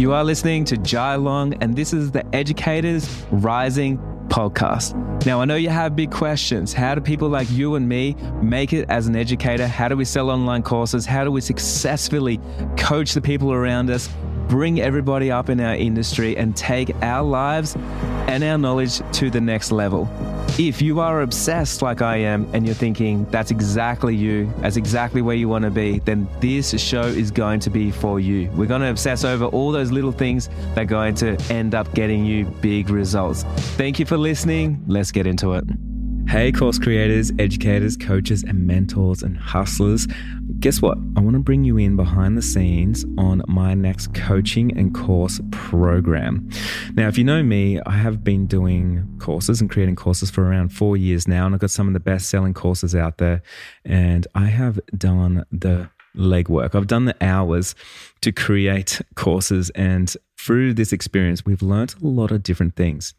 You are listening to Jai Long, and this is the Educators Rising podcast. Now, I know you have big questions. How do people like you and me make it as an educator? How do we sell online courses? How do we successfully coach the people around us? bring everybody up in our industry and take our lives and our knowledge to the next level. If you are obsessed like I am and you're thinking that's exactly you, that's exactly where you want to be, then this show is going to be for you. We're going to obsess over all those little things that are going to end up getting you big results. Thank you for listening. Let's get into it. Hey, course creators, educators, coaches, and mentors and hustlers. Guess what? I want to bring you in behind the scenes on my next coaching and course program. Now, if you know me, I have been doing courses and creating courses for around four years now, and I've got some of the best selling courses out there. And I have done the legwork. I've done the hours to create courses and through this experience, we've learned a lot of different things.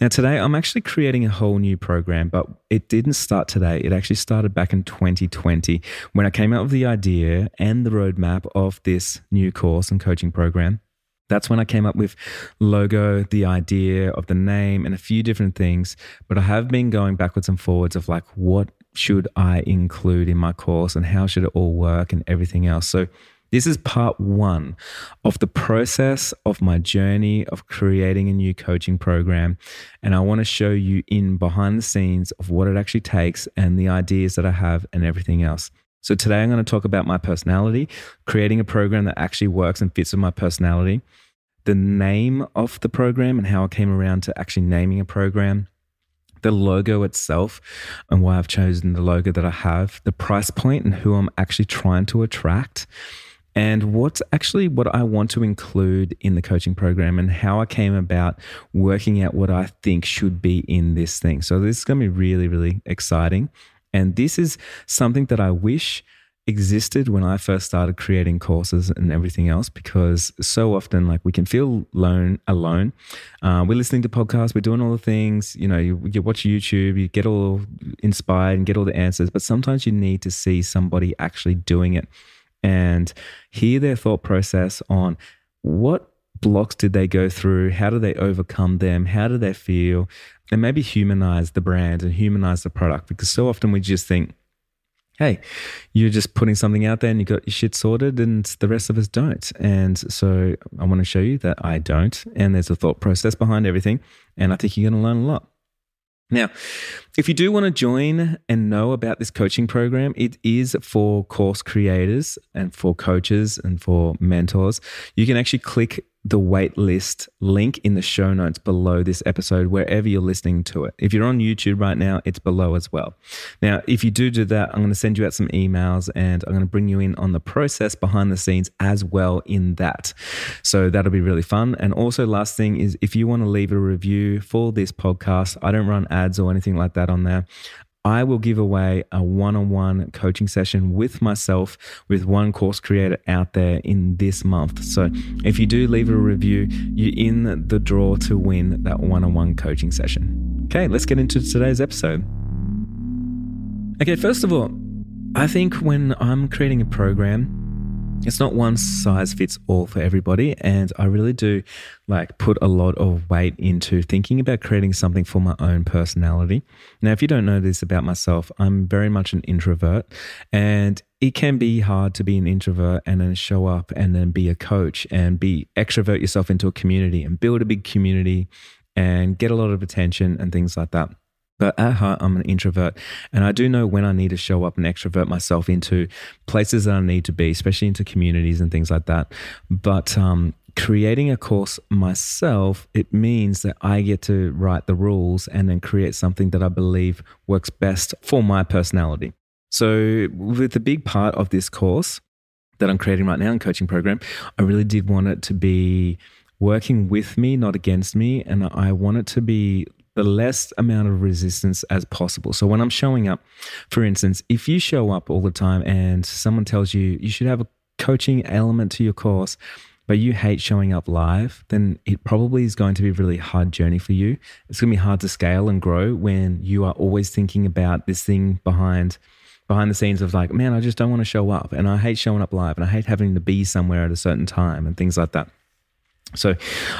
Now, today, I'm actually creating a whole new program, but it didn't start today. It actually started back in 2020 when I came out with the idea and the roadmap of this new course and coaching program. That's when I came up with logo, the idea of the name, and a few different things. But I have been going backwards and forwards of like, what should I include in my course and how should it all work and everything else. So, this is part one of the process of my journey of creating a new coaching program. And I want to show you in behind the scenes of what it actually takes and the ideas that I have and everything else. So, today I'm going to talk about my personality, creating a program that actually works and fits with my personality, the name of the program and how I came around to actually naming a program the logo itself and why I've chosen the logo that I have, the price point and who I'm actually trying to attract, and what's actually what I want to include in the coaching program and how I came about working out what I think should be in this thing. So, this is going to be really, really exciting. And this is something that I wish existed when I first started creating courses and everything else because so often like we can feel alone alone. Uh, we're listening to podcasts, we're doing all the things, you know, you, you watch YouTube, you get all inspired and get all the answers, but sometimes you need to see somebody actually doing it and hear their thought process on what blocks did they go through? How do they overcome them? How do they feel? And maybe humanize the brand and humanize the product because so often we just think, hey, you're just putting something out there and you got your shit sorted, and the rest of us don't. And so I want to show you that I don't. And there's a thought process behind everything. And I think you're going to learn a lot. Now, if you do want to join and know about this coaching program, it is for course creators and for coaches and for mentors. You can actually click the waitlist link in the show notes below this episode, wherever you're listening to it. If you're on YouTube right now, it's below as well. Now, if you do do that, I'm going to send you out some emails and I'm going to bring you in on the process behind the scenes as well in that. So that'll be really fun. And also, last thing is if you want to leave a review for this podcast, I don't run ads or anything like that on there. I will give away a one on one coaching session with myself with one course creator out there in this month. So if you do leave a review, you're in the draw to win that one on one coaching session. Okay, let's get into today's episode. Okay, first of all, I think when I'm creating a program, it's not one size fits all for everybody and i really do like put a lot of weight into thinking about creating something for my own personality. Now if you don't know this about myself i'm very much an introvert and it can be hard to be an introvert and then show up and then be a coach and be extrovert yourself into a community and build a big community and get a lot of attention and things like that but at heart, I'm an introvert. And I do know when I need to show up and extrovert myself into places that I need to be, especially into communities and things like that. But um, creating a course myself, it means that I get to write the rules and then create something that I believe works best for my personality. So, with the big part of this course that I'm creating right now in coaching program, I really did want it to be working with me, not against me. And I want it to be the less amount of resistance as possible. So when I'm showing up, for instance, if you show up all the time and someone tells you you should have a coaching element to your course, but you hate showing up live, then it probably is going to be a really hard journey for you. It's going to be hard to scale and grow when you are always thinking about this thing behind behind the scenes of like, man, I just don't want to show up and I hate showing up live and I hate having to be somewhere at a certain time and things like that. So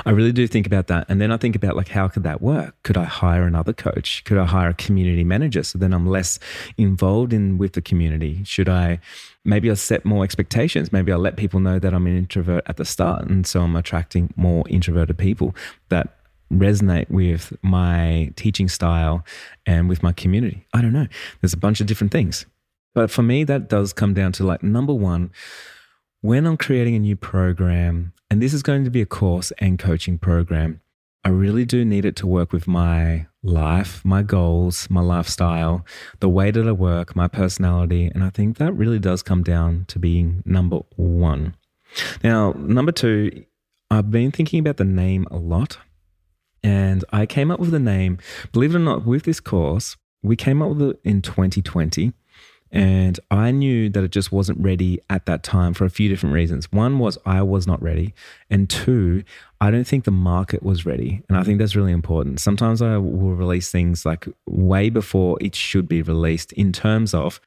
I really do think about that. And then I think about like, how could that work? Could I hire another coach? Could I hire a community manager? So then I'm less involved in with the community. Should I maybe I'll set more expectations? Maybe I'll let people know that I'm an introvert at the start. And so I'm attracting more introverted people that resonate with my teaching style and with my community. I don't know. There's a bunch of different things. But for me, that does come down to like number one, when I'm creating a new program, and this is going to be a course and coaching program, I really do need it to work with my life, my goals, my lifestyle, the way that I work, my personality. And I think that really does come down to being number one. Now, number two, I've been thinking about the name a lot. And I came up with the name, believe it or not, with this course, we came up with it in 2020. And I knew that it just wasn't ready at that time for a few different reasons. One was I was not ready. And two, I don't think the market was ready. And I think that's really important. Sometimes I will release things like way before it should be released in terms of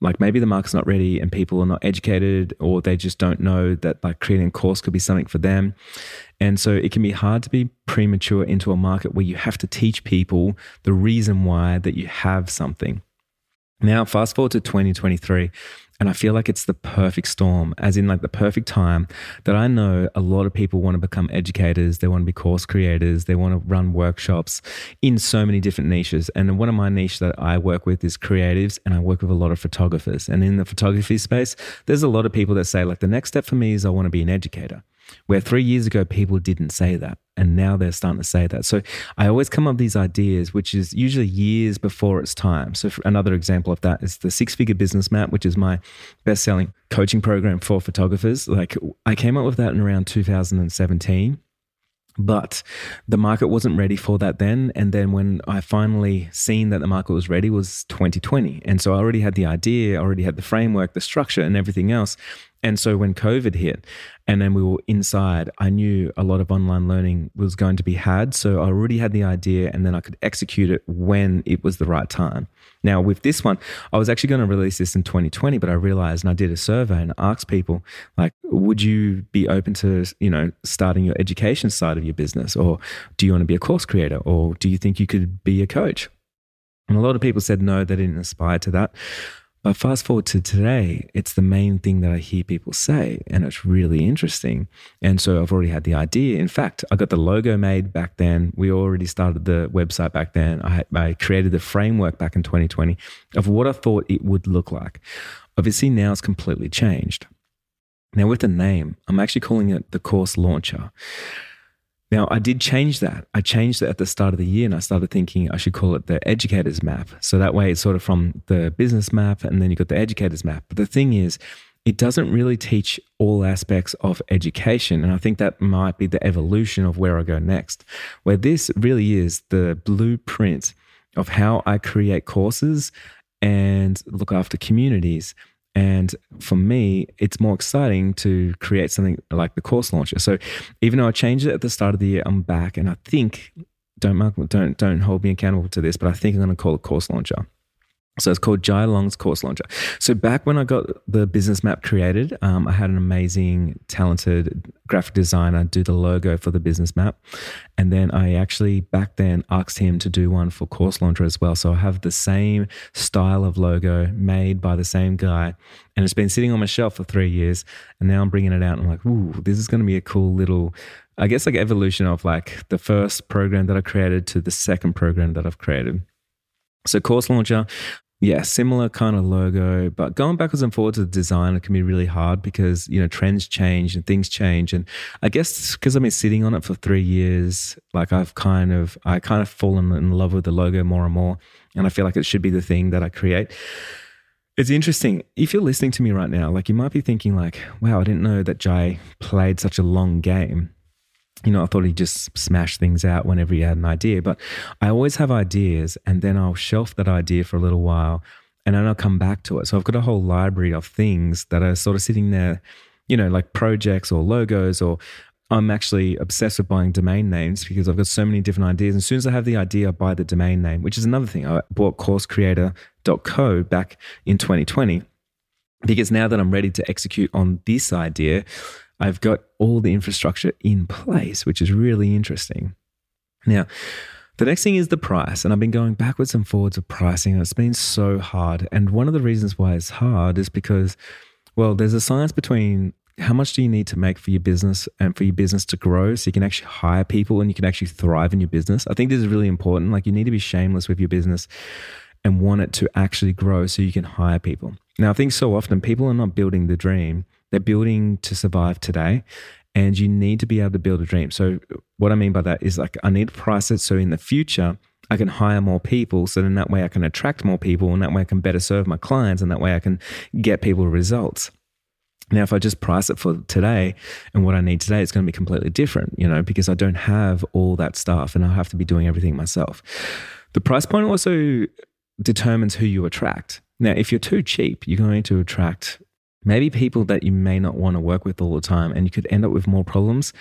like maybe the market's not ready and people are not educated or they just don't know that like creating a course could be something for them. And so it can be hard to be premature into a market where you have to teach people the reason why that you have something. Now, fast forward to 2023, and I feel like it's the perfect storm, as in like the perfect time that I know a lot of people want to become educators, they want to be course creators, they want to run workshops in so many different niches. And one of my niche that I work with is creatives, and I work with a lot of photographers. And in the photography space, there's a lot of people that say, like, the next step for me is I want to be an educator. Where three years ago, people didn't say that. And now they're starting to say that. So I always come up with these ideas, which is usually years before it's time. So another example of that is the Six Figure Business Map, which is my best selling coaching program for photographers. Like I came up with that in around 2017 but the market wasn't ready for that then and then when i finally seen that the market was ready was 2020 and so i already had the idea I already had the framework the structure and everything else and so when COVID hit and then we were inside, I knew a lot of online learning was going to be had. So I already had the idea and then I could execute it when it was the right time. Now, with this one, I was actually going to release this in 2020, but I realized and I did a survey and asked people, like, would you be open to, you know, starting your education side of your business? Or do you want to be a course creator? Or do you think you could be a coach? And a lot of people said no, they didn't aspire to that. But fast forward to today, it's the main thing that I hear people say, and it's really interesting. And so I've already had the idea. In fact, I got the logo made back then. We already started the website back then. I, I created the framework back in 2020 of what I thought it would look like. Obviously, now it's completely changed. Now, with the name, I'm actually calling it the course launcher. Now, I did change that. I changed it at the start of the year and I started thinking I should call it the educator's map. So that way it's sort of from the business map and then you've got the educator's map. But the thing is, it doesn't really teach all aspects of education. And I think that might be the evolution of where I go next, where this really is the blueprint of how I create courses and look after communities and for me, it's more exciting to create something like the course launcher. So even though I changed it at the start of the year, I'm back, and I think don't mark, don't don't hold me accountable to this, but I think I'm going to call it course launcher. So it's called Jai Long's Course Launcher. So back when I got the business map created, um, I had an amazing, talented graphic designer do the logo for the business map. And then I actually back then asked him to do one for Course Launcher as well. So I have the same style of logo made by the same guy. And it's been sitting on my shelf for three years. And now I'm bringing it out. And I'm like, ooh, this is going to be a cool little I guess like evolution of like the first program that I created to the second program that I've created. So Course Launcher, yeah, similar kind of logo, but going backwards and forwards with the design it can be really hard because you know trends change and things change, and I guess because I've been sitting on it for three years, like I've kind of I kind of fallen in love with the logo more and more, and I feel like it should be the thing that I create. It's interesting. If you're listening to me right now, like you might be thinking, like, "Wow, I didn't know that Jai played such a long game." You know, I thought he'd just smash things out whenever he had an idea. But I always have ideas and then I'll shelf that idea for a little while and then I'll come back to it. So I've got a whole library of things that are sort of sitting there, you know, like projects or logos or I'm actually obsessed with buying domain names because I've got so many different ideas. And as soon as I have the idea, I buy the domain name, which is another thing. I bought coursecreator.co back in 2020 because now that I'm ready to execute on this idea, I've got all the infrastructure in place, which is really interesting. Now, the next thing is the price. And I've been going backwards and forwards of pricing, it's been so hard. And one of the reasons why it's hard is because, well, there's a science between how much do you need to make for your business and for your business to grow so you can actually hire people and you can actually thrive in your business. I think this is really important. Like, you need to be shameless with your business and want it to actually grow so you can hire people. Now, I think so often people are not building the dream, they're building to survive today. And you need to be able to build a dream. So, what I mean by that is like, I need to price it so in the future, I can hire more people. So then that way I can attract more people and that way I can better serve my clients and that way I can get people results. Now, if I just price it for today and what I need today, it's going to be completely different, you know, because I don't have all that stuff and I have to be doing everything myself. The price point also determines who you attract. Now, if you're too cheap, you're going to attract maybe people that you may not want to work with all the time and you could end up with more problems.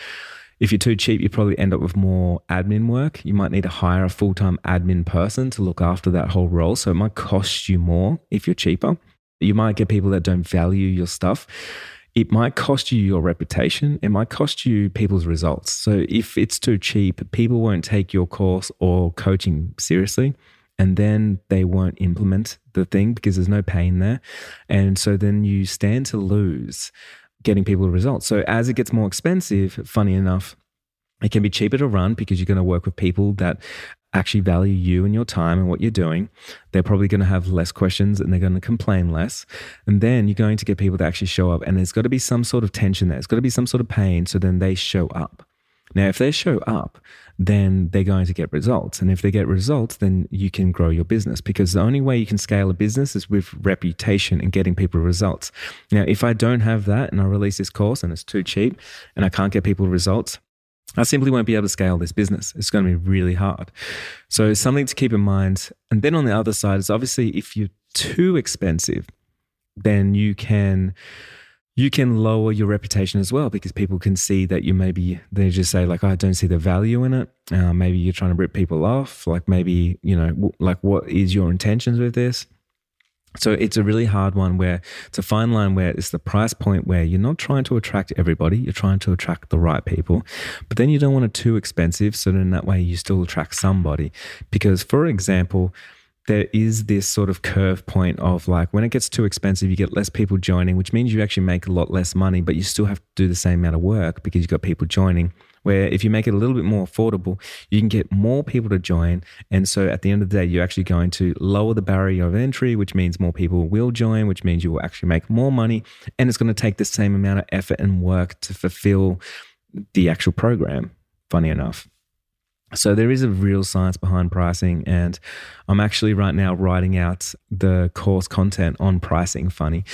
If you're too cheap, you probably end up with more admin work. You might need to hire a full time admin person to look after that whole role. So it might cost you more if you're cheaper. You might get people that don't value your stuff. It might cost you your reputation. It might cost you people's results. So if it's too cheap, people won't take your course or coaching seriously. And then they won't implement the thing because there's no pain there. And so then you stand to lose getting people results. So as it gets more expensive, funny enough, it can be cheaper to run because you're going to work with people that actually value you and your time and what you're doing, they're probably going to have less questions and they're going to complain less. And then you're going to get people to actually show up. And there's got to be some sort of tension there. It's got to be some sort of pain. So then they show up. Now, if they show up, then they're going to get results. And if they get results, then you can grow your business because the only way you can scale a business is with reputation and getting people results. Now, if I don't have that and I release this course and it's too cheap and I can't get people results, I simply won't be able to scale this business. It's going to be really hard. So, something to keep in mind. And then on the other side is obviously if you're too expensive, then you can you can lower your reputation as well because people can see that you maybe they just say like I don't see the value in it. Uh, maybe you're trying to rip people off. Like maybe you know like what is your intentions with this? So it's a really hard one where it's a fine line where it's the price point where you're not trying to attract everybody, you're trying to attract the right people, but then you don't want it too expensive. So then that way you still attract somebody. Because for example, there is this sort of curve point of like when it gets too expensive, you get less people joining, which means you actually make a lot less money, but you still have to do the same amount of work because you've got people joining where if you make it a little bit more affordable, you can get more people to join. And so at the end of the day, you're actually going to lower the barrier of entry, which means more people will join, which means you will actually make more money. And it's going to take the same amount of effort and work to fulfill the actual program, funny enough. So there is a real science behind pricing, and I'm actually right now writing out the course content on pricing. Funny,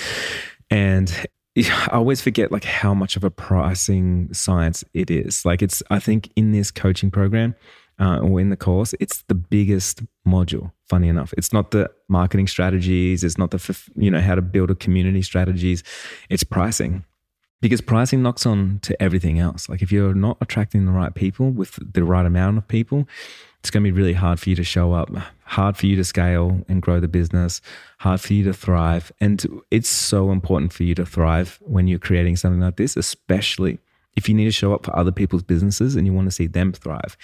and I always forget like how much of a pricing science it is. Like it's, I think in this coaching program uh, or in the course, it's the biggest module. Funny enough, it's not the marketing strategies. It's not the you know how to build a community strategies. It's pricing because pricing knocks on to everything else. Like if you're not attracting the right people with the right amount of people, it's going to be really hard for you to show up, hard for you to scale and grow the business, hard for you to thrive. And it's so important for you to thrive when you're creating something like this, especially if you need to show up for other people's businesses and you want to see them thrive.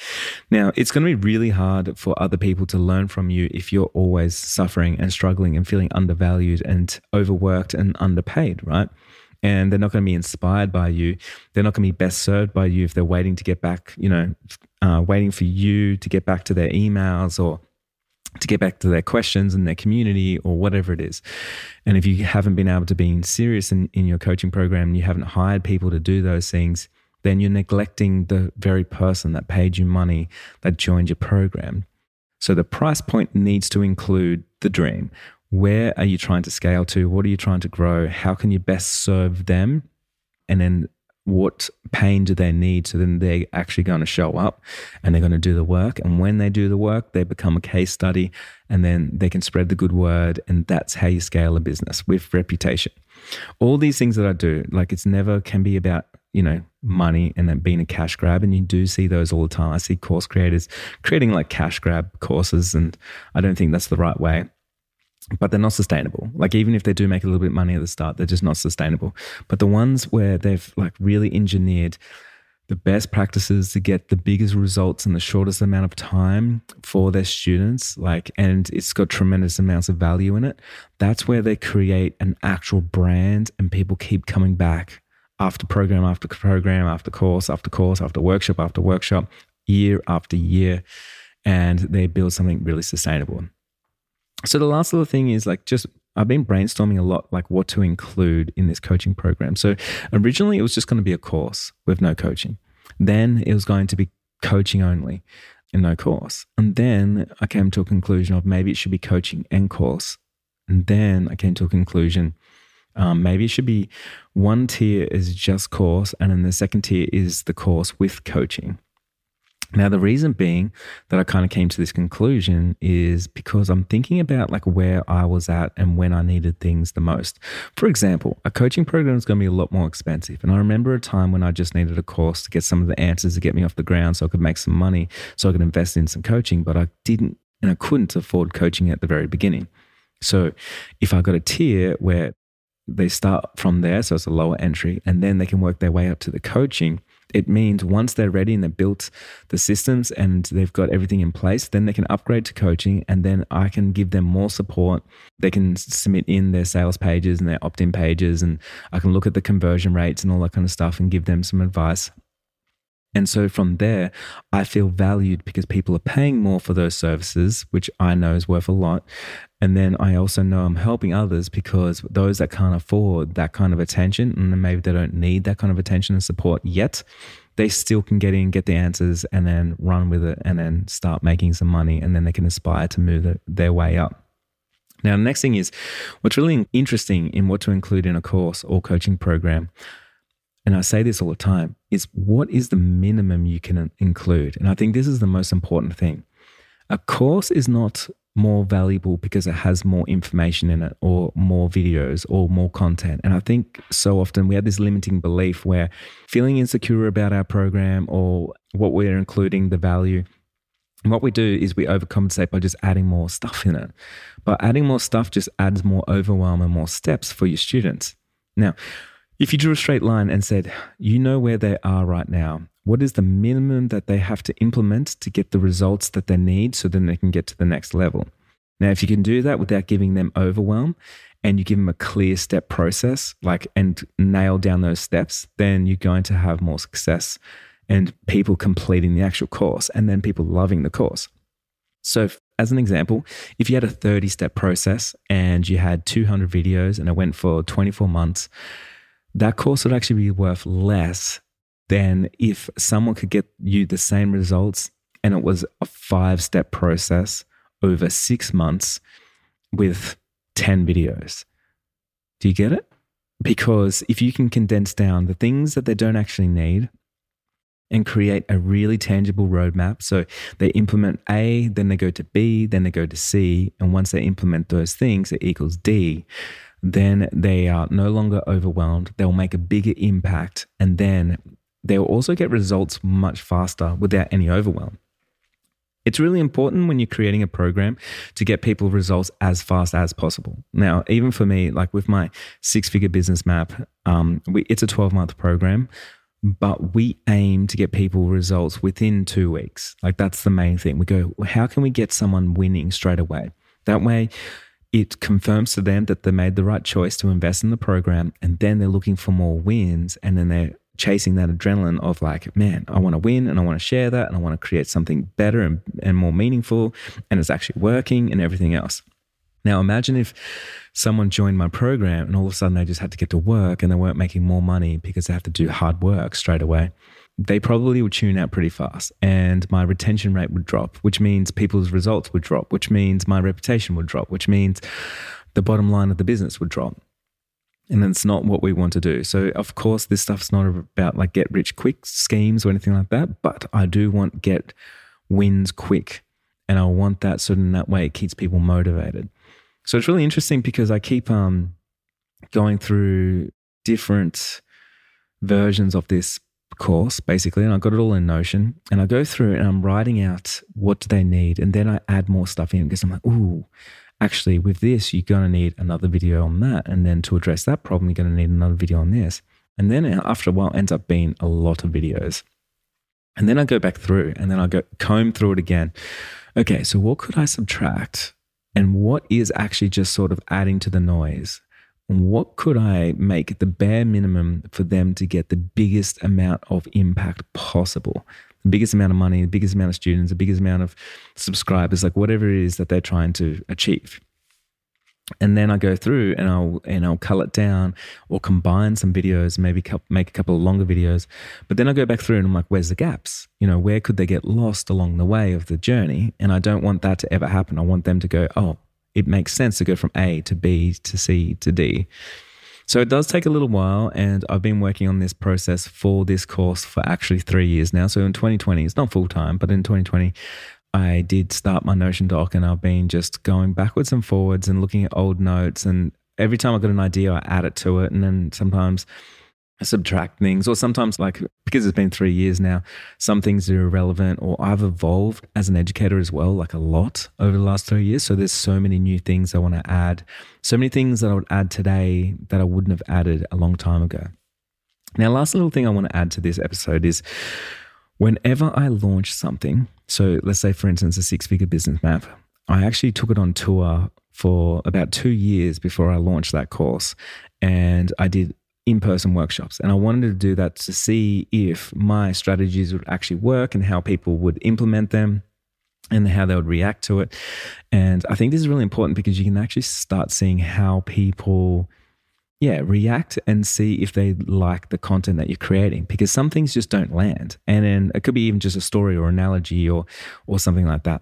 Now, it's going to be really hard for other people to learn from you if you're always suffering and struggling and feeling undervalued and overworked and underpaid, right? And they're not going to be inspired by you. They're not going to be best served by you if they're waiting to get back, you know, uh, waiting for you to get back to their emails or to get back to their questions and their community or whatever it is. And if you haven't been able to be serious in, in your coaching program, you haven't hired people to do those things, then you're neglecting the very person that paid you money that joined your program. So the price point needs to include the dream. Where are you trying to scale to? What are you trying to grow? How can you best serve them? And then what pain do they need? So then they're actually going to show up and they're going to do the work. And when they do the work, they become a case study and then they can spread the good word. And that's how you scale a business with reputation. All these things that I do, like it's never can be about, you know, money and then being a cash grab. And you do see those all the time. I see course creators creating like cash grab courses. And I don't think that's the right way but they're not sustainable. Like even if they do make a little bit of money at the start, they're just not sustainable. But the ones where they've like really engineered the best practices to get the biggest results in the shortest amount of time for their students like and it's got tremendous amounts of value in it that's where they create an actual brand and people keep coming back after program after program after course after course after workshop after workshop year after year and they build something really sustainable so the last little thing is like just I've been brainstorming a lot, like what to include in this coaching program. So originally it was just going to be a course with no coaching. Then it was going to be coaching only and no course. And then I came to a conclusion of maybe it should be coaching and course. And then I came to a conclusion um, maybe it should be one tier is just course, and then the second tier is the course with coaching. Now, the reason being that I kind of came to this conclusion is because I'm thinking about like where I was at and when I needed things the most. For example, a coaching program is going to be a lot more expensive. And I remember a time when I just needed a course to get some of the answers to get me off the ground so I could make some money, so I could invest in some coaching, but I didn't and I couldn't afford coaching at the very beginning. So if I got a tier where they start from there, so it's a lower entry, and then they can work their way up to the coaching it means once they're ready and they've built the systems and they've got everything in place, then they can upgrade to coaching and then I can give them more support. They can submit in their sales pages and their opt in pages, and I can look at the conversion rates and all that kind of stuff and give them some advice. And so from there, I feel valued because people are paying more for those services, which I know is worth a lot. And then I also know I'm helping others because those that can't afford that kind of attention and maybe they don't need that kind of attention and support yet, they still can get in, get the answers, and then run with it and then start making some money. And then they can aspire to move their way up. Now, the next thing is what's really interesting in what to include in a course or coaching program and I say this all the time, is what is the minimum you can include? And I think this is the most important thing. A course is not more valuable because it has more information in it or more videos or more content. And I think so often we have this limiting belief where feeling insecure about our program or what we're including, the value. And what we do is we overcompensate by just adding more stuff in it. But adding more stuff just adds more overwhelm and more steps for your students. Now, if you drew a straight line and said, you know where they are right now, what is the minimum that they have to implement to get the results that they need so then they can get to the next level? Now, if you can do that without giving them overwhelm and you give them a clear step process, like and nail down those steps, then you're going to have more success and people completing the actual course and then people loving the course. So, as an example, if you had a 30 step process and you had 200 videos and it went for 24 months, that course would actually be worth less than if someone could get you the same results and it was a five step process over six months with 10 videos. Do you get it? Because if you can condense down the things that they don't actually need and create a really tangible roadmap. So they implement A, then they go to B, then they go to C. And once they implement those things, it equals D then they are no longer overwhelmed. They'll make a bigger impact and then they'll also get results much faster without any overwhelm. It's really important when you're creating a program to get people results as fast as possible. Now, even for me, like with my six figure business map, um, we, it's a 12 month program, but we aim to get people results within two weeks. Like that's the main thing. We go, how can we get someone winning straight away? That way, it confirms to them that they made the right choice to invest in the program and then they're looking for more wins and then they're chasing that adrenaline of like man i want to win and i want to share that and i want to create something better and, and more meaningful and it's actually working and everything else. Now imagine if someone joined my program and all of a sudden they just had to get to work and they weren't making more money because they have to do hard work straight away they probably would tune out pretty fast and my retention rate would drop, which means people's results would drop, which means my reputation would drop, which means the bottom line of the business would drop. And it's not what we want to do. So, of course, this stuff's not about like get rich quick schemes or anything like that, but I do want get wins quick. And I want that so in that way it keeps people motivated. So it's really interesting because I keep um, going through different versions of this course basically and i got it all in notion and i go through and i'm writing out what do they need and then i add more stuff in because i'm like ooh actually, with this, you're going to need another video on that. And then to address that problem, you're going to need another video on this. And then uh, after a while, ends up being a lot of videos. And then I go back through and then I go comb through it again. Okay, so what could I subtract? And what is actually just sort of adding to the noise? What could I make the bare minimum for them to get the biggest amount of impact possible? The biggest amount of money, the biggest amount of students, the biggest amount of subscribers, like whatever it is that they're trying to achieve and then I go through and I'll and I'll cull it down or combine some videos, maybe make a couple of longer videos. But then I go back through and I'm like, where's the gaps? You know, where could they get lost along the way of the journey? And I don't want that to ever happen. I want them to go, oh, it makes sense to go from A to B to C to D. So it does take a little while, and I've been working on this process for this course for actually three years now. So in 2020, it's not full time, but in 2020, I did start my Notion doc and I've been just going backwards and forwards and looking at old notes. And every time I got an idea, I add it to it. And then sometimes subtract things, or sometimes, like, because it's been three years now, some things are irrelevant, or I've evolved as an educator as well, like a lot over the last three years. So there's so many new things I want to add, so many things that I would add today that I wouldn't have added a long time ago. Now, last little thing I want to add to this episode is whenever I launch something, so let's say, for instance, a six figure business map, I actually took it on tour for about two years before I launched that course. And I did in person workshops. And I wanted to do that to see if my strategies would actually work and how people would implement them and how they would react to it. And I think this is really important because you can actually start seeing how people yeah, react and see if they like the content that you're creating because some things just don't land. And then it could be even just a story or analogy or or something like that.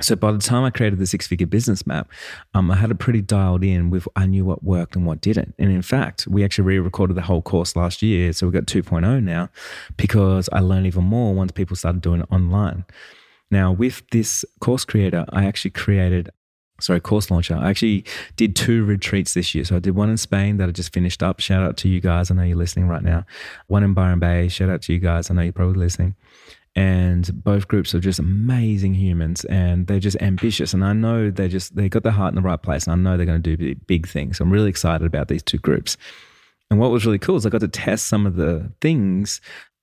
So by the time I created the six figure business map, um, I had it pretty dialed in with I knew what worked and what didn't. And in fact, we actually re-recorded the whole course last year. So we got 2.0 now because I learned even more once people started doing it online. Now, with this course creator, I actually created sorry, course launcher. I actually did two retreats this year. So I did one in Spain that I just finished up. Shout out to you guys. I know you're listening right now. One in Byron Bay. Shout out to you guys. I know you're probably listening. And both groups are just amazing humans and they're just ambitious. And I know they just, they got their heart in the right place. And I know they're going to do big things. I'm really excited about these two groups. And what was really cool is I got to test some of the things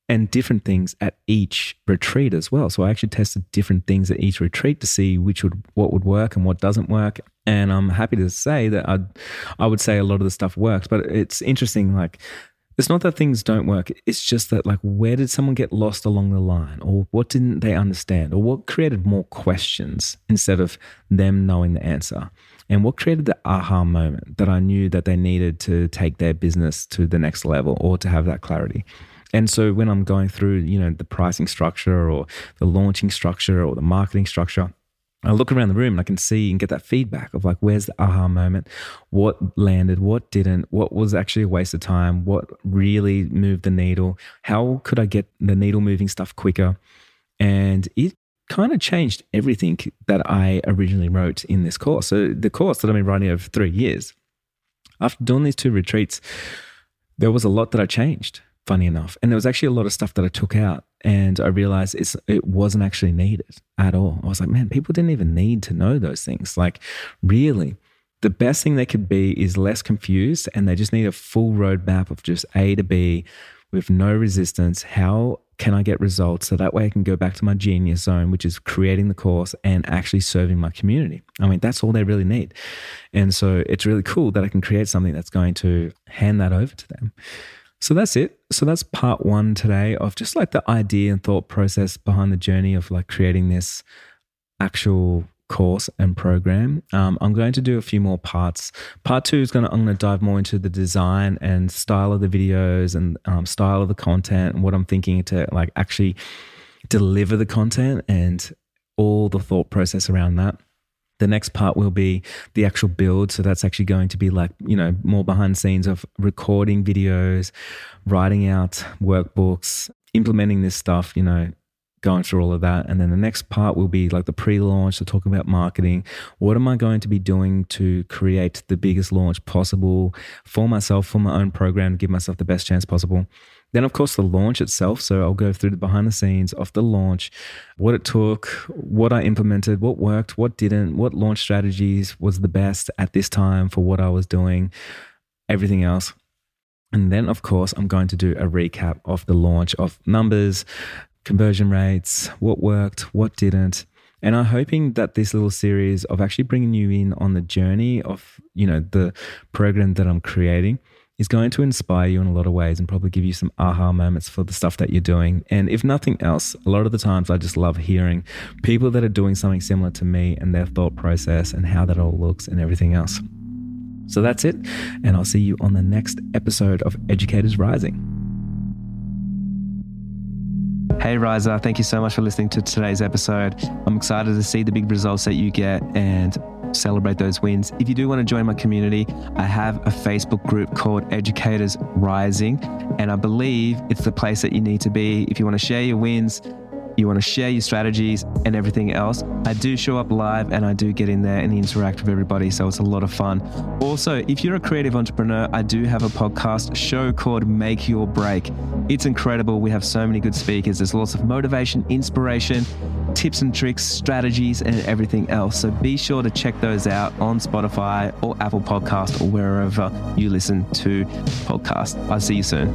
and different things at each retreat as well. So I actually tested different things at each retreat to see which would what would work and what doesn't work. And I'm happy to say that I I would say a lot of the stuff works, but it's interesting like it's not that things don't work. It's just that like where did someone get lost along the line or what didn't they understand or what created more questions instead of them knowing the answer. And what created the aha moment that I knew that they needed to take their business to the next level or to have that clarity. And so when I'm going through, you know, the pricing structure or the launching structure or the marketing structure, I look around the room and I can see and get that feedback of like, where's the aha moment? What landed? What didn't? What was actually a waste of time? What really moved the needle? How could I get the needle moving stuff quicker? And it kind of changed everything that I originally wrote in this course. So the course that I've been writing over three years, after doing these two retreats, there was a lot that I changed funny enough. And there was actually a lot of stuff that I took out and I realized it's, it wasn't actually needed at all. I was like, man, people didn't even need to know those things. Like, really, the best thing they could be is less confused and they just need a full roadmap of just A to B with no resistance. How can I get results so that way I can go back to my genius zone, which is creating the course and actually serving my community? I mean, that's all they really need. And so it's really cool that I can create something that's going to hand that over to them. So that's it. So that's part one today of just like the idea and thought process behind the journey of like creating this actual course and program. Um, I'm going to do a few more parts. Part two is going to I'm going to dive more into the design and style of the videos and um, style of the content and what I'm thinking to like actually deliver the content and all the thought process around that. The next part will be the actual build. So that's actually going to be like, you know, more behind scenes of recording videos, writing out workbooks, implementing this stuff, you know, going through all of that. And then the next part will be like the pre launch, so talking about marketing. What am I going to be doing to create the biggest launch possible for myself, for my own program, give myself the best chance possible? Then, of course, the launch itself. So I'll go through the behind the scenes of the launch, what it took, what I implemented, what worked, what didn't, what launch strategies was the best at this time for what I was doing, everything else. And then, of course, I'm going to do a recap of the launch of numbers, conversion rates, what worked, what didn't. And I'm hoping that this little series of actually bringing you in on the journey of, you know, the program that I'm creating is going to inspire you in a lot of ways and probably give you some aha moments for the stuff that you're doing. And if nothing else, a lot of the times I just love hearing people that are doing something similar to me and their thought process and how that all looks and everything else. So that's it. And I'll see you on the next episode of Educators Rising. Hey, Riser, thank you so much for listening to today's episode. I'm excited to see the big results that you get and celebrate those wins. If you do want to join my community, I have a Facebook group called Educators Rising, and I believe it's the place that you need to be if you want to share your wins you want to share your strategies and everything else, I do show up live and I do get in there and interact with everybody. So it's a lot of fun. Also, if you're a creative entrepreneur, I do have a podcast show called Make Your Break. It's incredible. We have so many good speakers. There's lots of motivation, inspiration, tips and tricks, strategies, and everything else. So be sure to check those out on Spotify or Apple Podcast or wherever you listen to podcasts. I'll see you soon.